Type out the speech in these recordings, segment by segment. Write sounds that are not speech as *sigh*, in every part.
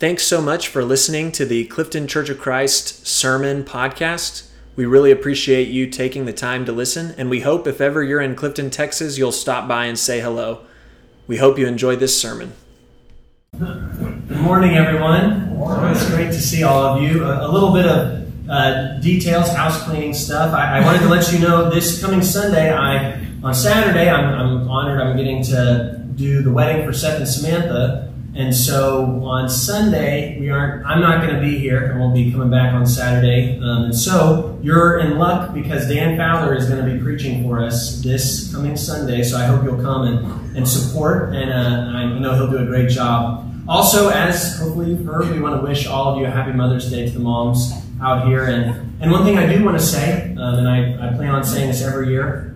Thanks so much for listening to the Clifton Church of Christ Sermon Podcast. We really appreciate you taking the time to listen, and we hope if ever you're in Clifton, Texas, you'll stop by and say hello. We hope you enjoy this sermon. Good morning, everyone. It's great to see all of you. A, a little bit of uh, details, house cleaning stuff. I, I, wanted to let you know this coming Sunday, I on Saturday, I'm, I'm honored. I'm getting to do the wedding for Seth and Samantha. And so on Sunday, we aren't. I'm not going to be here, and we'll be coming back on Saturday. Um, and so you're in luck because Dan Fowler is going to be preaching for us this coming Sunday. So I hope you'll come and, and support, and uh, I know he'll do a great job. Also, as hopefully you've heard, we want to wish all of you a happy Mother's Day to the moms out here. And and one thing I do want to say, um, and I, I plan on saying this every year,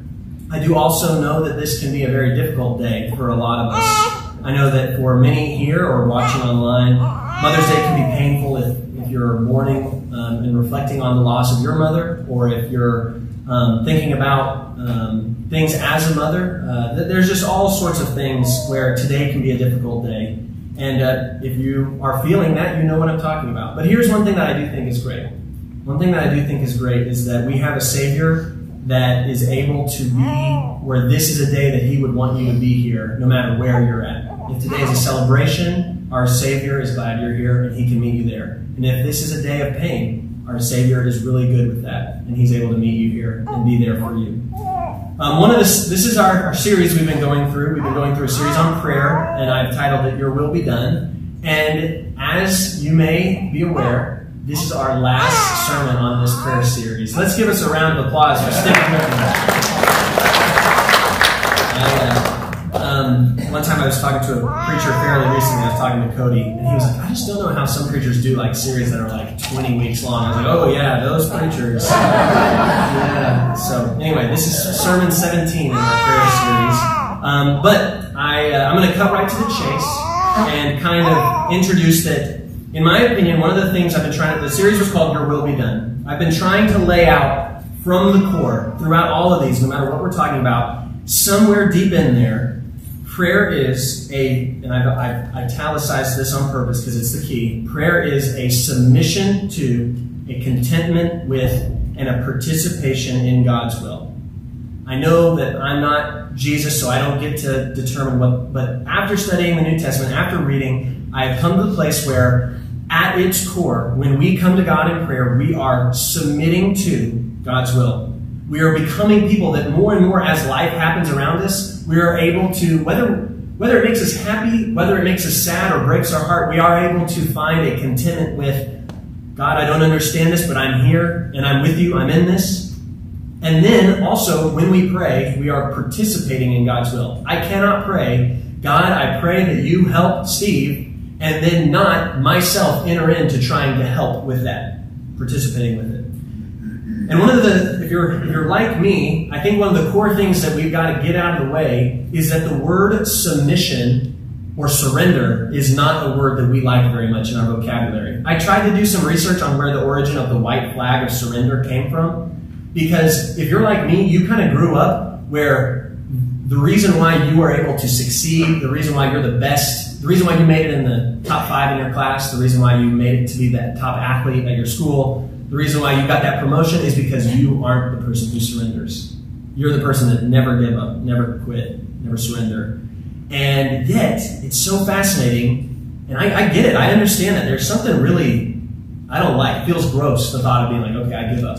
I do also know that this can be a very difficult day for a lot of us. I know that for many here or watching online, Mother's Day can be painful if, if you're mourning um, and reflecting on the loss of your mother, or if you're um, thinking about um, things as a mother. Uh, there's just all sorts of things where today can be a difficult day. And uh, if you are feeling that, you know what I'm talking about. But here's one thing that I do think is great. One thing that I do think is great is that we have a Savior that is able to be where this is a day that He would want you to be here, no matter where you're at. If today is a celebration, our Savior is glad you're here and He can meet you there. And if this is a day of pain, our Savior is really good with that, and He's able to meet you here and be there for you. Um, one of this, this is our, our series we've been going through. We've been going through a series on prayer, and I've titled it "Your Will Be Done." And as you may be aware, this is our last sermon on this prayer series. Let's give us a round of applause for sticking with us. Um, I was talking to a preacher fairly recently. I was talking to Cody, and he was like, "I just don't know how some preachers do like series that are like 20 weeks long." I was like, "Oh yeah, those preachers." yeah. So anyway, this is sermon 17 in our prayer series. Um, but I, uh, I'm going to cut right to the chase and kind of introduce that. In my opinion, one of the things I've been trying to, the series was called Your Will Be Done. I've been trying to lay out from the core throughout all of these, no matter what we're talking about, somewhere deep in there, prayer is a, and I've, I've italicized this on purpose because it's the key. Prayer is a submission to, a contentment with, and a participation in God's will. I know that I'm not Jesus, so I don't get to determine what, but after studying the New Testament, after reading, I have come to the place where, at its core, when we come to God in prayer, we are submitting to God's will. We are becoming people that more and more as life happens around us, we are able to, whether, whether it makes us happy, whether it makes us sad or breaks our heart, we are able to find a contentment with, God, I don't understand this, but I'm here and I'm with you, I'm in this. And then also, when we pray, we are participating in God's will. I cannot pray, God, I pray that you help Steve, and then not myself enter into trying to help with that, participating with it. And one of the, if you're, if you're like me, I think one of the core things that we've got to get out of the way is that the word submission or surrender is not a word that we like very much in our vocabulary. I tried to do some research on where the origin of the white flag of surrender came from. Because if you're like me, you kind of grew up where the reason why you are able to succeed, the reason why you're the best, the reason why you made it in the top five in your class, the reason why you made it to be that top athlete at your school, the reason why you got that promotion is because you aren't the person who surrenders. You're the person that never give up, never quit, never surrender. And yet, it's so fascinating, and I, I get it. I understand that there's something really I don't like. It feels gross the thought of being like, okay, I give up.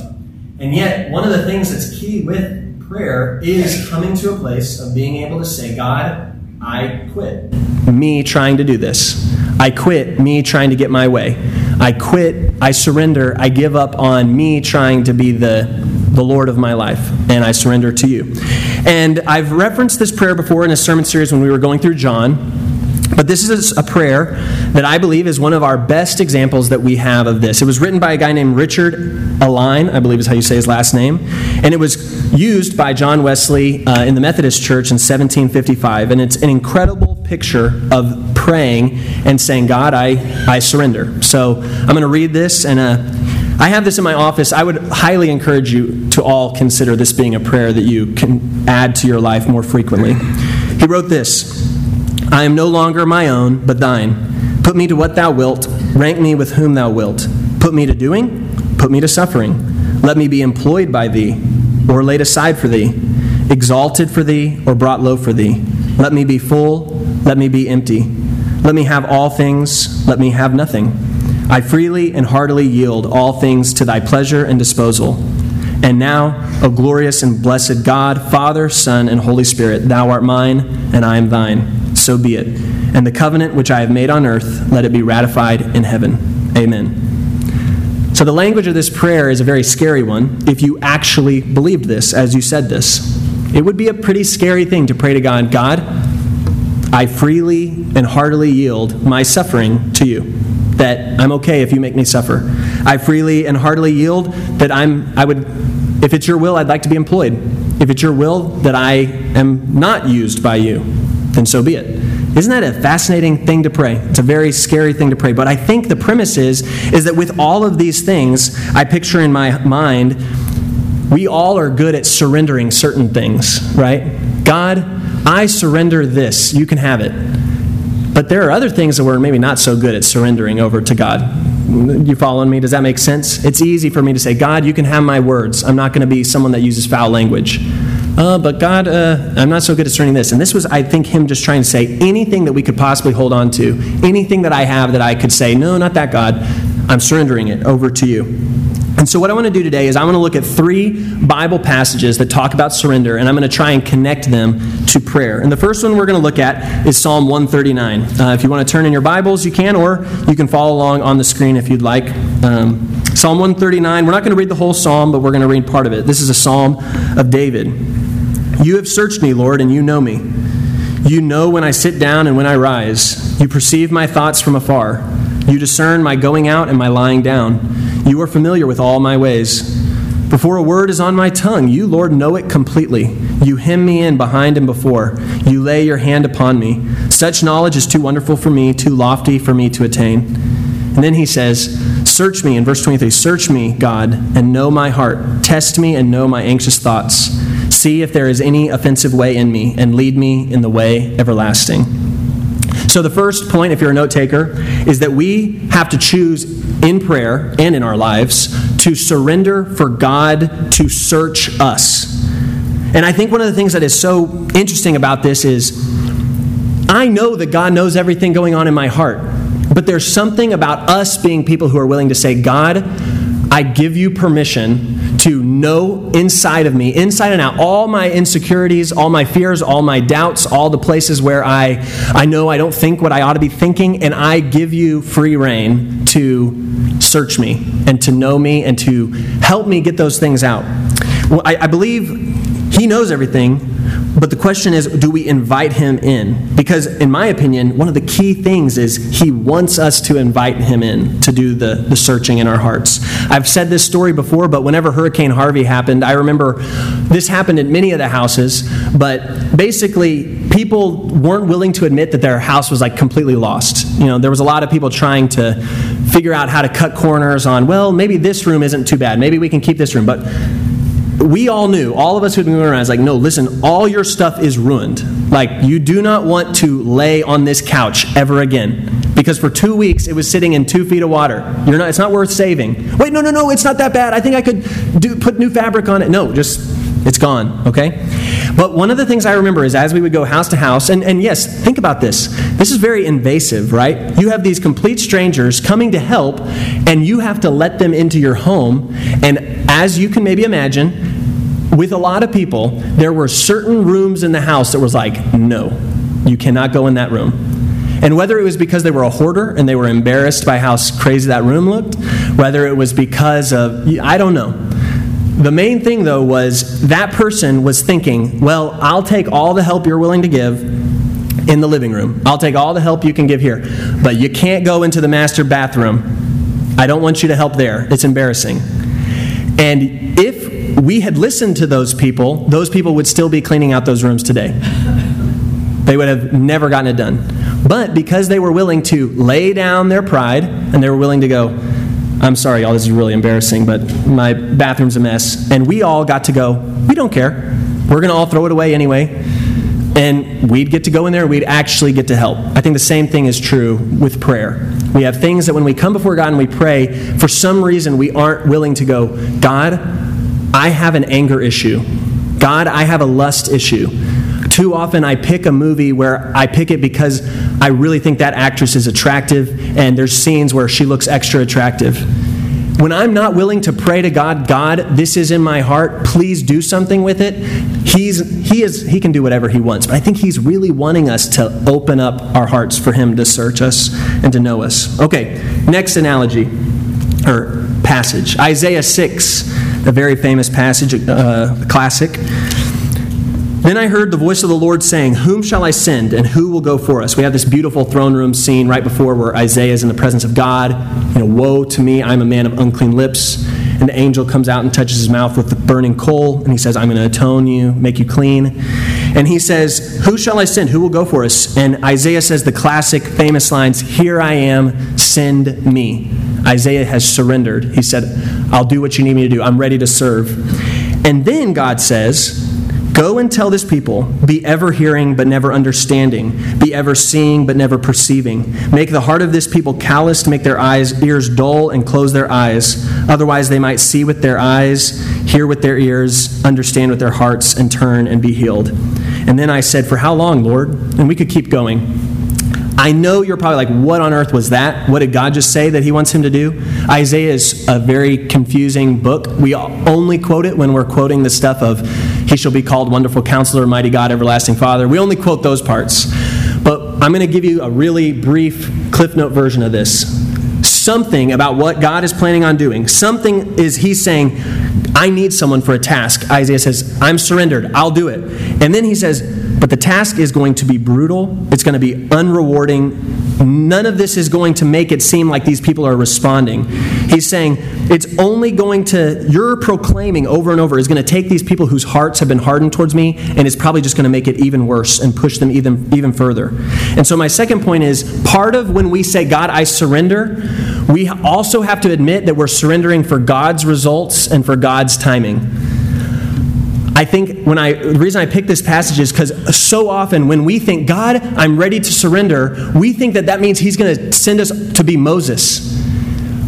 And yet, one of the things that's key with prayer is coming to a place of being able to say, God, I quit. Me trying to do this. I quit me trying to get my way. I quit, I surrender, I give up on me trying to be the, the Lord of my life, and I surrender to you. And I've referenced this prayer before in a sermon series when we were going through John. But this is a prayer that I believe is one of our best examples that we have of this. It was written by a guy named Richard Alleine, I believe is how you say his last name, and it was used by John Wesley uh, in the Methodist Church in 1755. And it's an incredible picture of praying and saying, God, I, I surrender. So I'm going to read this, and uh, I have this in my office. I would highly encourage you to all consider this being a prayer that you can add to your life more frequently. He wrote this. I am no longer my own, but thine. Put me to what thou wilt, rank me with whom thou wilt. Put me to doing, put me to suffering. Let me be employed by thee, or laid aside for thee, exalted for thee, or brought low for thee. Let me be full, let me be empty. Let me have all things, let me have nothing. I freely and heartily yield all things to thy pleasure and disposal. And now, O glorious and blessed God, Father, Son, and Holy Spirit, thou art mine, and I am thine. So be it. And the covenant which I have made on earth, let it be ratified in heaven. Amen. So, the language of this prayer is a very scary one if you actually believed this as you said this. It would be a pretty scary thing to pray to God God, I freely and heartily yield my suffering to you. That I'm okay if you make me suffer. I freely and heartily yield that I'm I would if it's your will I'd like to be employed. If it's your will that I am not used by you, then so be it. Isn't that a fascinating thing to pray? It's a very scary thing to pray. But I think the premise is, is that with all of these things, I picture in my mind we all are good at surrendering certain things, right? God, I surrender this. You can have it. But there are other things that we're maybe not so good at surrendering over to God. You following me? Does that make sense? It's easy for me to say, God, you can have my words. I'm not going to be someone that uses foul language. Uh, but God, uh, I'm not so good at surrendering this. And this was, I think, him just trying to say anything that we could possibly hold on to, anything that I have that I could say, no, not that God. I'm surrendering it over to you. And so, what I want to do today is I want to look at three Bible passages that talk about surrender, and I'm going to try and connect them to prayer. And the first one we're going to look at is Psalm 139. Uh, if you want to turn in your Bibles, you can, or you can follow along on the screen if you'd like. Um, psalm 139, we're not going to read the whole psalm, but we're going to read part of it. This is a psalm of David. You have searched me, Lord, and you know me. You know when I sit down and when I rise. You perceive my thoughts from afar. You discern my going out and my lying down. You are familiar with all my ways. Before a word is on my tongue, you, Lord, know it completely. You hem me in behind and before. You lay your hand upon me. Such knowledge is too wonderful for me, too lofty for me to attain. And then he says, Search me, in verse 23, search me, God, and know my heart. Test me and know my anxious thoughts. See if there is any offensive way in me, and lead me in the way everlasting. So, the first point, if you're a note taker, is that we have to choose in prayer and in our lives to surrender for God to search us. And I think one of the things that is so interesting about this is I know that God knows everything going on in my heart, but there's something about us being people who are willing to say, God, I give you permission to know inside of me, inside and out, all my insecurities, all my fears, all my doubts, all the places where I, I know I don't think what I ought to be thinking, and I give you free rein to search me and to know me and to help me get those things out. Well, I, I believe He knows everything, but the question is, do we invite him in? Because, in my opinion, one of the key things is he wants us to invite him in to do the, the searching in our hearts. I've said this story before, but whenever Hurricane Harvey happened, I remember this happened in many of the houses, but basically, people weren't willing to admit that their house was like completely lost. You know, there was a lot of people trying to figure out how to cut corners on, well, maybe this room isn't too bad. Maybe we can keep this room. But we all knew, all of us who'd been around, is like, no, listen, all your stuff is ruined. Like, you do not want to lay on this couch ever again. Because for two weeks it was sitting in two feet of water. You're not, it's not worth saving. Wait, no, no, no, it's not that bad. I think I could do, put new fabric on it. No, just, it's gone, okay? But one of the things I remember is as we would go house to house, and, and yes, think about this. This is very invasive, right? You have these complete strangers coming to help, and you have to let them into your home. And as you can maybe imagine, with a lot of people, there were certain rooms in the house that was like, no, you cannot go in that room. And whether it was because they were a hoarder and they were embarrassed by how crazy that room looked, whether it was because of, I don't know. The main thing, though, was that person was thinking, well, I'll take all the help you're willing to give in the living room. I'll take all the help you can give here. But you can't go into the master bathroom. I don't want you to help there. It's embarrassing. And if we had listened to those people, those people would still be cleaning out those rooms today. They would have never gotten it done. But because they were willing to lay down their pride and they were willing to go, I'm sorry, y'all, this is really embarrassing, but my bathroom's a mess. And we all got to go, we don't care. We're going to all throw it away anyway. and we'd get to go in there, we'd actually get to help. I think the same thing is true with prayer. We have things that when we come before God and we pray, for some reason we aren't willing to go, God, I have an anger issue. God, I have a lust issue. Too often I pick a movie where I pick it because I really think that actress is attractive and there's scenes where she looks extra attractive. When I'm not willing to pray to God, God, this is in my heart, please do something with it, he's, he, is, he can do whatever he wants. But I think he's really wanting us to open up our hearts for him to search us and to know us. Okay, next analogy or passage Isaiah 6, a very famous passage, uh, classic. Then I heard the voice of the Lord saying, Whom shall I send, and who will go for us? We have this beautiful throne room scene right before where Isaiah is in the presence of God. You know, woe to me, I'm a man of unclean lips. And the angel comes out and touches his mouth with the burning coal, and he says, I'm going to atone you, make you clean. And he says, Who shall I send? Who will go for us? And Isaiah says the classic, famous lines, Here I am, send me. Isaiah has surrendered. He said, I'll do what you need me to do. I'm ready to serve. And then God says, Go and tell this people, be ever hearing but never understanding, be ever seeing but never perceiving. Make the heart of this people calloused, make their eyes ears dull and close their eyes. Otherwise they might see with their eyes, hear with their ears, understand with their hearts and turn and be healed. And then I said, "For how long, Lord?" And we could keep going. I know you're probably like, what on earth was that? What did God just say that He wants him to do? Isaiah is a very confusing book. We only quote it when we're quoting the stuff of, He shall be called Wonderful Counselor, Mighty God, Everlasting Father. We only quote those parts. But I'm going to give you a really brief Cliff Note version of this. Something about what God is planning on doing. Something is He's saying, I need someone for a task. Isaiah says, I'm surrendered. I'll do it. And then He says, but the task is going to be brutal, it's going to be unrewarding. None of this is going to make it seem like these people are responding. He's saying it's only going to, you're proclaiming over and over, is going to take these people whose hearts have been hardened towards me, and it's probably just going to make it even worse and push them even, even further. And so, my second point is part of when we say, God, I surrender, we also have to admit that we're surrendering for God's results and for God's timing. I think when I, the reason I pick this passage is because so often when we think, God, I'm ready to surrender, we think that that means He's going to send us to be Moses.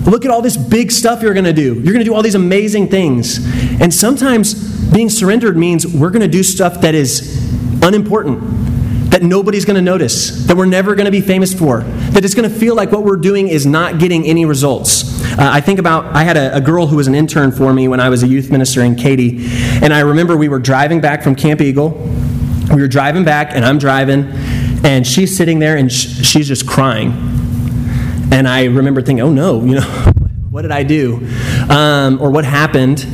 Look at all this big stuff you're going to do. You're going to do all these amazing things. And sometimes being surrendered means we're going to do stuff that is unimportant, that nobody's going to notice, that we're never going to be famous for, that it's going to feel like what we're doing is not getting any results. Uh, I think about, I had a, a, girl who was an intern for me when I was a youth minister in Katy, and I remember we were driving back from Camp Eagle. We were driving back, and I'm driving, and she's sitting there, and sh- she's just crying. And I remember thinking, oh no, you know, *laughs* what did I do? Um, or what happened?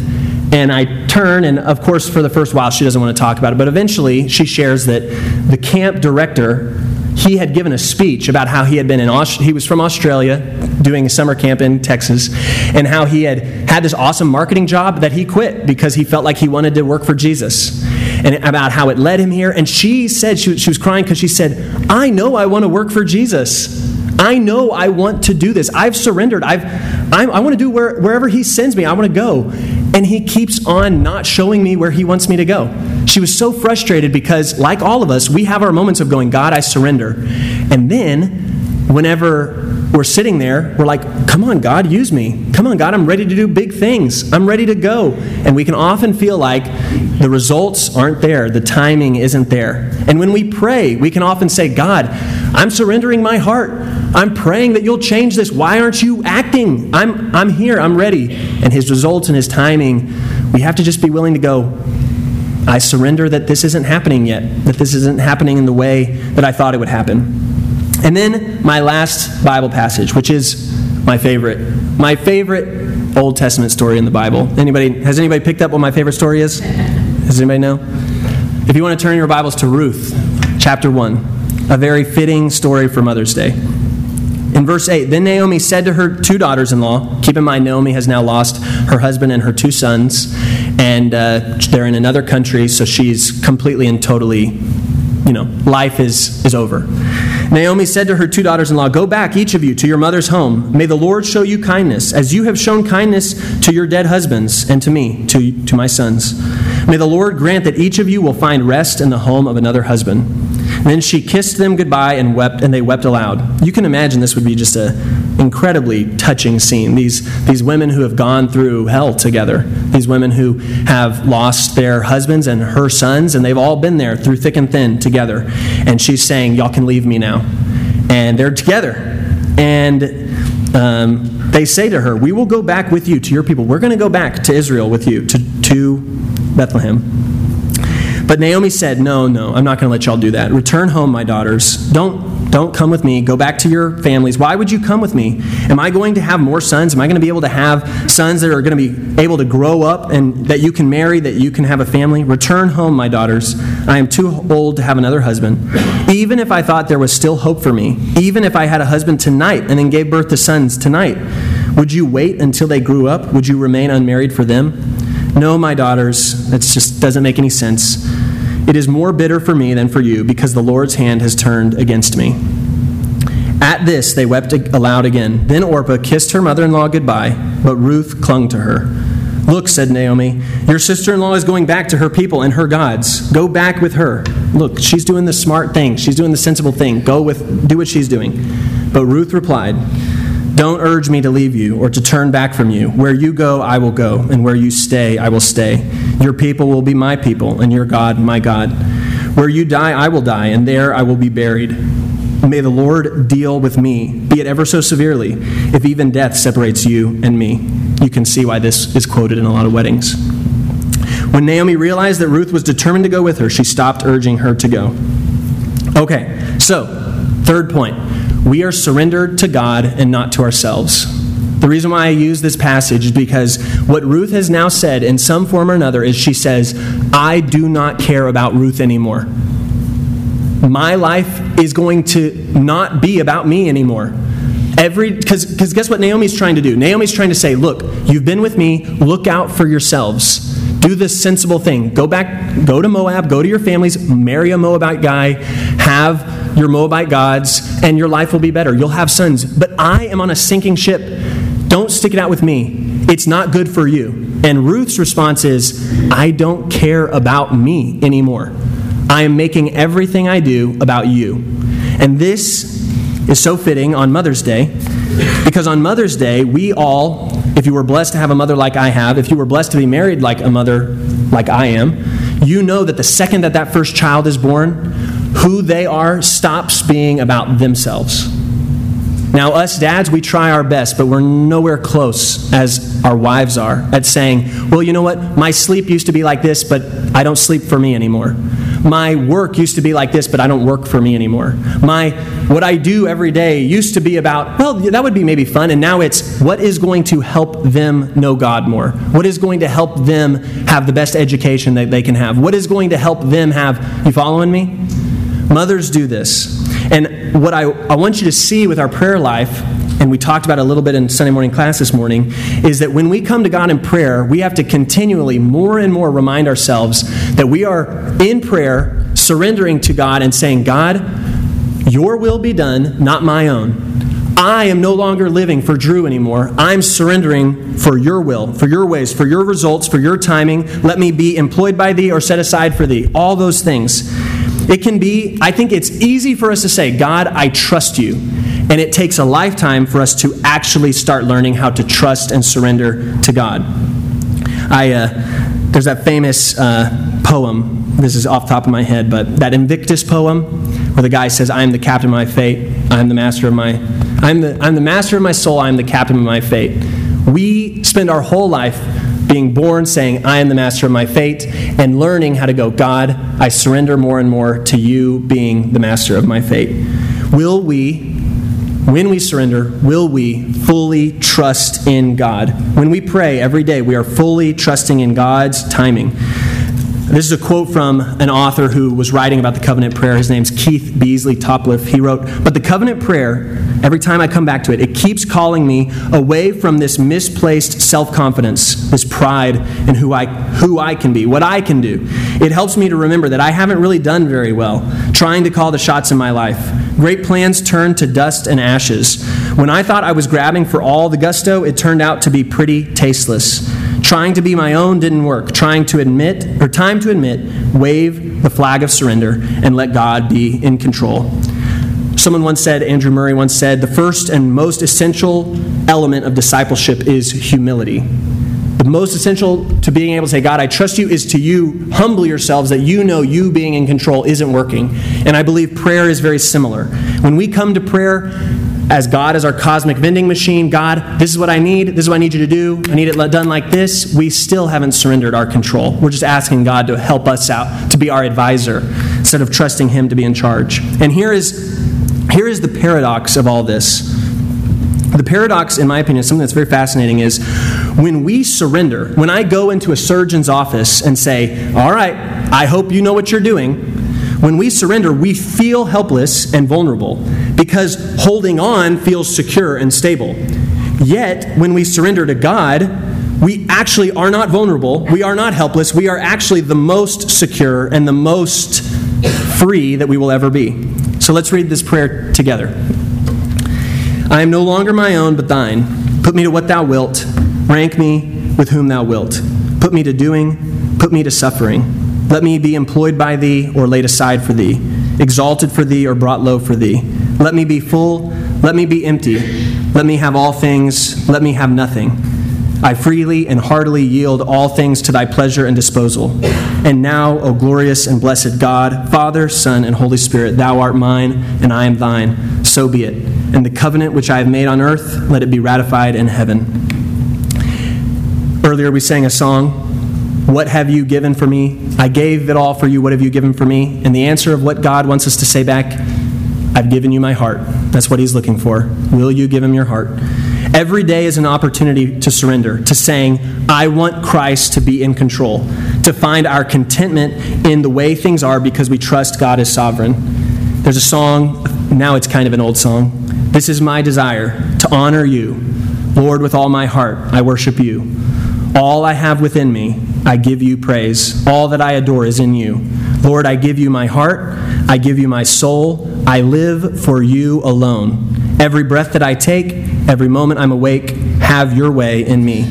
And I turn, and of course, for the first while, she doesn't want to talk about it, but eventually she shares that the camp director he had given a speech about how he had been in Aust- he was from Australia doing a summer camp in Texas and how he had had this awesome marketing job that he quit because he felt like he wanted to work for Jesus and about how it led him here and she said she, she was crying because she said I know I want to work for Jesus. I know I want to do this. I've surrendered. I've I'm, i want to do where, wherever he sends me. I want to go. And he keeps on not showing me where he wants me to go she was so frustrated because, like all of us, we have our moments of going, God, I surrender. And then, whenever we're sitting there, we're like, come on, God, use me. Come on, God, I'm ready to do big things. I'm ready to go. And we can often feel like the results aren't there, the timing isn't there. And when we pray, we can often say, God, I'm surrendering my heart. I'm praying that you'll change this. Why aren't you acting? I'm, I'm here, I'm ready. And his results and his timing, we have to just be willing to go, I surrender that this isn't happening yet, that this isn't happening in the way that I thought it would happen. And then my last Bible passage, which is my favorite. My favorite Old Testament story in the Bible. Anybody has anybody picked up what my favorite story is? Does anybody know? If you want to turn your Bibles to Ruth, chapter 1, a very fitting story for Mother's Day. In verse 8, then Naomi said to her two daughters in law, keep in mind, Naomi has now lost her husband and her two sons, and uh, they're in another country, so she's completely and totally, you know, life is, is over. Naomi said to her two daughters in law, Go back, each of you, to your mother's home. May the Lord show you kindness, as you have shown kindness to your dead husbands and to me, to, to my sons. May the Lord grant that each of you will find rest in the home of another husband. Then she kissed them goodbye and wept, and they wept aloud. You can imagine this would be just an incredibly touching scene. These, these women who have gone through hell together, these women who have lost their husbands and her sons, and they've all been there through thick and thin together. And she's saying, Y'all can leave me now. And they're together. And um, they say to her, We will go back with you to your people. We're going to go back to Israel with you, to, to Bethlehem. But Naomi said, No, no, I'm not going to let y'all do that. Return home, my daughters. Don't, don't come with me. Go back to your families. Why would you come with me? Am I going to have more sons? Am I going to be able to have sons that are going to be able to grow up and that you can marry, that you can have a family? Return home, my daughters. I am too old to have another husband. Even if I thought there was still hope for me, even if I had a husband tonight and then gave birth to sons tonight, would you wait until they grew up? Would you remain unmarried for them? No, my daughters, that just doesn't make any sense. It is more bitter for me than for you, because the Lord's hand has turned against me. At this, they wept aloud again. Then Orpah kissed her mother in law goodbye, but Ruth clung to her. Look, said Naomi, your sister in law is going back to her people and her gods. Go back with her. Look, she's doing the smart thing. She's doing the sensible thing. Go with, do what she's doing. But Ruth replied, don't urge me to leave you or to turn back from you. Where you go, I will go, and where you stay, I will stay. Your people will be my people, and your God, my God. Where you die, I will die, and there I will be buried. May the Lord deal with me, be it ever so severely, if even death separates you and me. You can see why this is quoted in a lot of weddings. When Naomi realized that Ruth was determined to go with her, she stopped urging her to go. Okay, so, third point we are surrendered to God and not to ourselves. The reason why I use this passage is because what Ruth has now said in some form or another is she says, I do not care about Ruth anymore. My life is going to not be about me anymore. Every because guess what Naomi's trying to do? Naomi's trying to say, look, you've been with me, look out for yourselves. Do this sensible thing. Go back, go to Moab, go to your families, marry a Moabite guy, have your Moabite gods, and your life will be better. You'll have sons. But I am on a sinking ship. Don't stick it out with me. It's not good for you. And Ruth's response is, I don't care about me anymore. I am making everything I do about you. And this is so fitting on Mother's Day because on Mother's Day, we all, if you were blessed to have a mother like I have, if you were blessed to be married like a mother like I am, you know that the second that that first child is born, who they are stops being about themselves. Now, us dads, we try our best, but we're nowhere close as our wives are at saying, well, you know what? My sleep used to be like this, but I don't sleep for me anymore. My work used to be like this, but I don't work for me anymore. My what I do every day used to be about, well, that would be maybe fun, and now it's what is going to help them know God more? What is going to help them have the best education that they can have? What is going to help them have, you following me? Mothers do this. And what I, I want you to see with our prayer life, and we talked about a little bit in Sunday morning class this morning, is that when we come to God in prayer, we have to continually, more and more, remind ourselves that we are in prayer, surrendering to God and saying, God, your will be done, not my own. I am no longer living for Drew anymore. I'm surrendering for your will, for your ways, for your results, for your timing. Let me be employed by thee or set aside for thee. All those things. It can be, I think it's easy for us to say, God, I trust you. And it takes a lifetime for us to actually start learning how to trust and surrender to God. I, uh, there's that famous uh, poem, this is off top of my head, but that Invictus poem where the guy says, I am the captain of my fate, I am the master of my, I'm the, I'm the master of my soul, I am the captain of my fate. We spend our whole life being born saying, I am the master of my fate, and learning how to go, God, I surrender more and more to you being the master of my fate. Will we, when we surrender, will we fully trust in God? When we pray every day, we are fully trusting in God's timing. This is a quote from an author who was writing about the covenant prayer. His name's Keith Beasley-Topliffe. He wrote, But the covenant prayer, every time I come back to it, it keeps calling me away from this misplaced self confidence, this pride in who I, who I can be, what I can do. It helps me to remember that I haven't really done very well trying to call the shots in my life. Great plans turned to dust and ashes. When I thought I was grabbing for all the gusto, it turned out to be pretty tasteless. Trying to be my own didn't work. Trying to admit, or time to admit, wave the flag of surrender and let God be in control. Someone once said, Andrew Murray once said, the first and most essential element of discipleship is humility. The most essential to being able to say, God, I trust you, is to you humble yourselves that you know you being in control isn't working. And I believe prayer is very similar. When we come to prayer, as God as our cosmic vending machine, God, this is what I need, this is what I need you to do, I need it done like this, we still haven't surrendered our control. We're just asking God to help us out, to be our advisor, instead of trusting Him to be in charge. And here is, here is the paradox of all this. The paradox, in my opinion, something that's very fascinating is when we surrender, when I go into a surgeon's office and say, All right, I hope you know what you're doing, when we surrender, we feel helpless and vulnerable because holding on feels secure and stable. Yet, when we surrender to God, we actually are not vulnerable. We are not helpless. We are actually the most secure and the most free that we will ever be. So let's read this prayer together. I am no longer my own, but thine. Put me to what thou wilt. Rank me with whom thou wilt. Put me to doing, put me to suffering. Let me be employed by thee or laid aside for thee, exalted for thee or brought low for thee. Let me be full, let me be empty. Let me have all things, let me have nothing. I freely and heartily yield all things to thy pleasure and disposal. And now, O glorious and blessed God, Father, Son, and Holy Spirit, thou art mine, and I am thine. So be it. And the covenant which I have made on earth, let it be ratified in heaven. Earlier, we sang a song what have you given for me? I gave it all for you. What have you given for me? And the answer of what God wants us to say back I've given you my heart. That's what He's looking for. Will you give Him your heart? Every day is an opportunity to surrender, to saying, I want Christ to be in control, to find our contentment in the way things are because we trust God is sovereign. There's a song, now it's kind of an old song. This is my desire to honor you. Lord, with all my heart, I worship you. All I have within me, I give you praise. All that I adore is in you. Lord, I give you my heart. I give you my soul. I live for you alone. Every breath that I take, every moment I'm awake, have your way in me.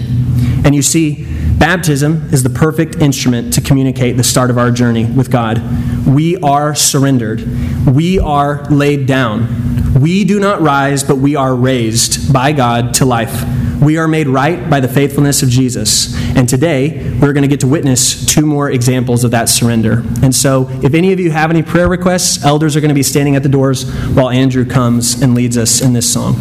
And you see, baptism is the perfect instrument to communicate the start of our journey with God. We are surrendered, we are laid down. We do not rise, but we are raised by God to life. We are made right by the faithfulness of Jesus. And today, we're going to get to witness two more examples of that surrender. And so, if any of you have any prayer requests, elders are going to be standing at the doors while Andrew comes and leads us in this song.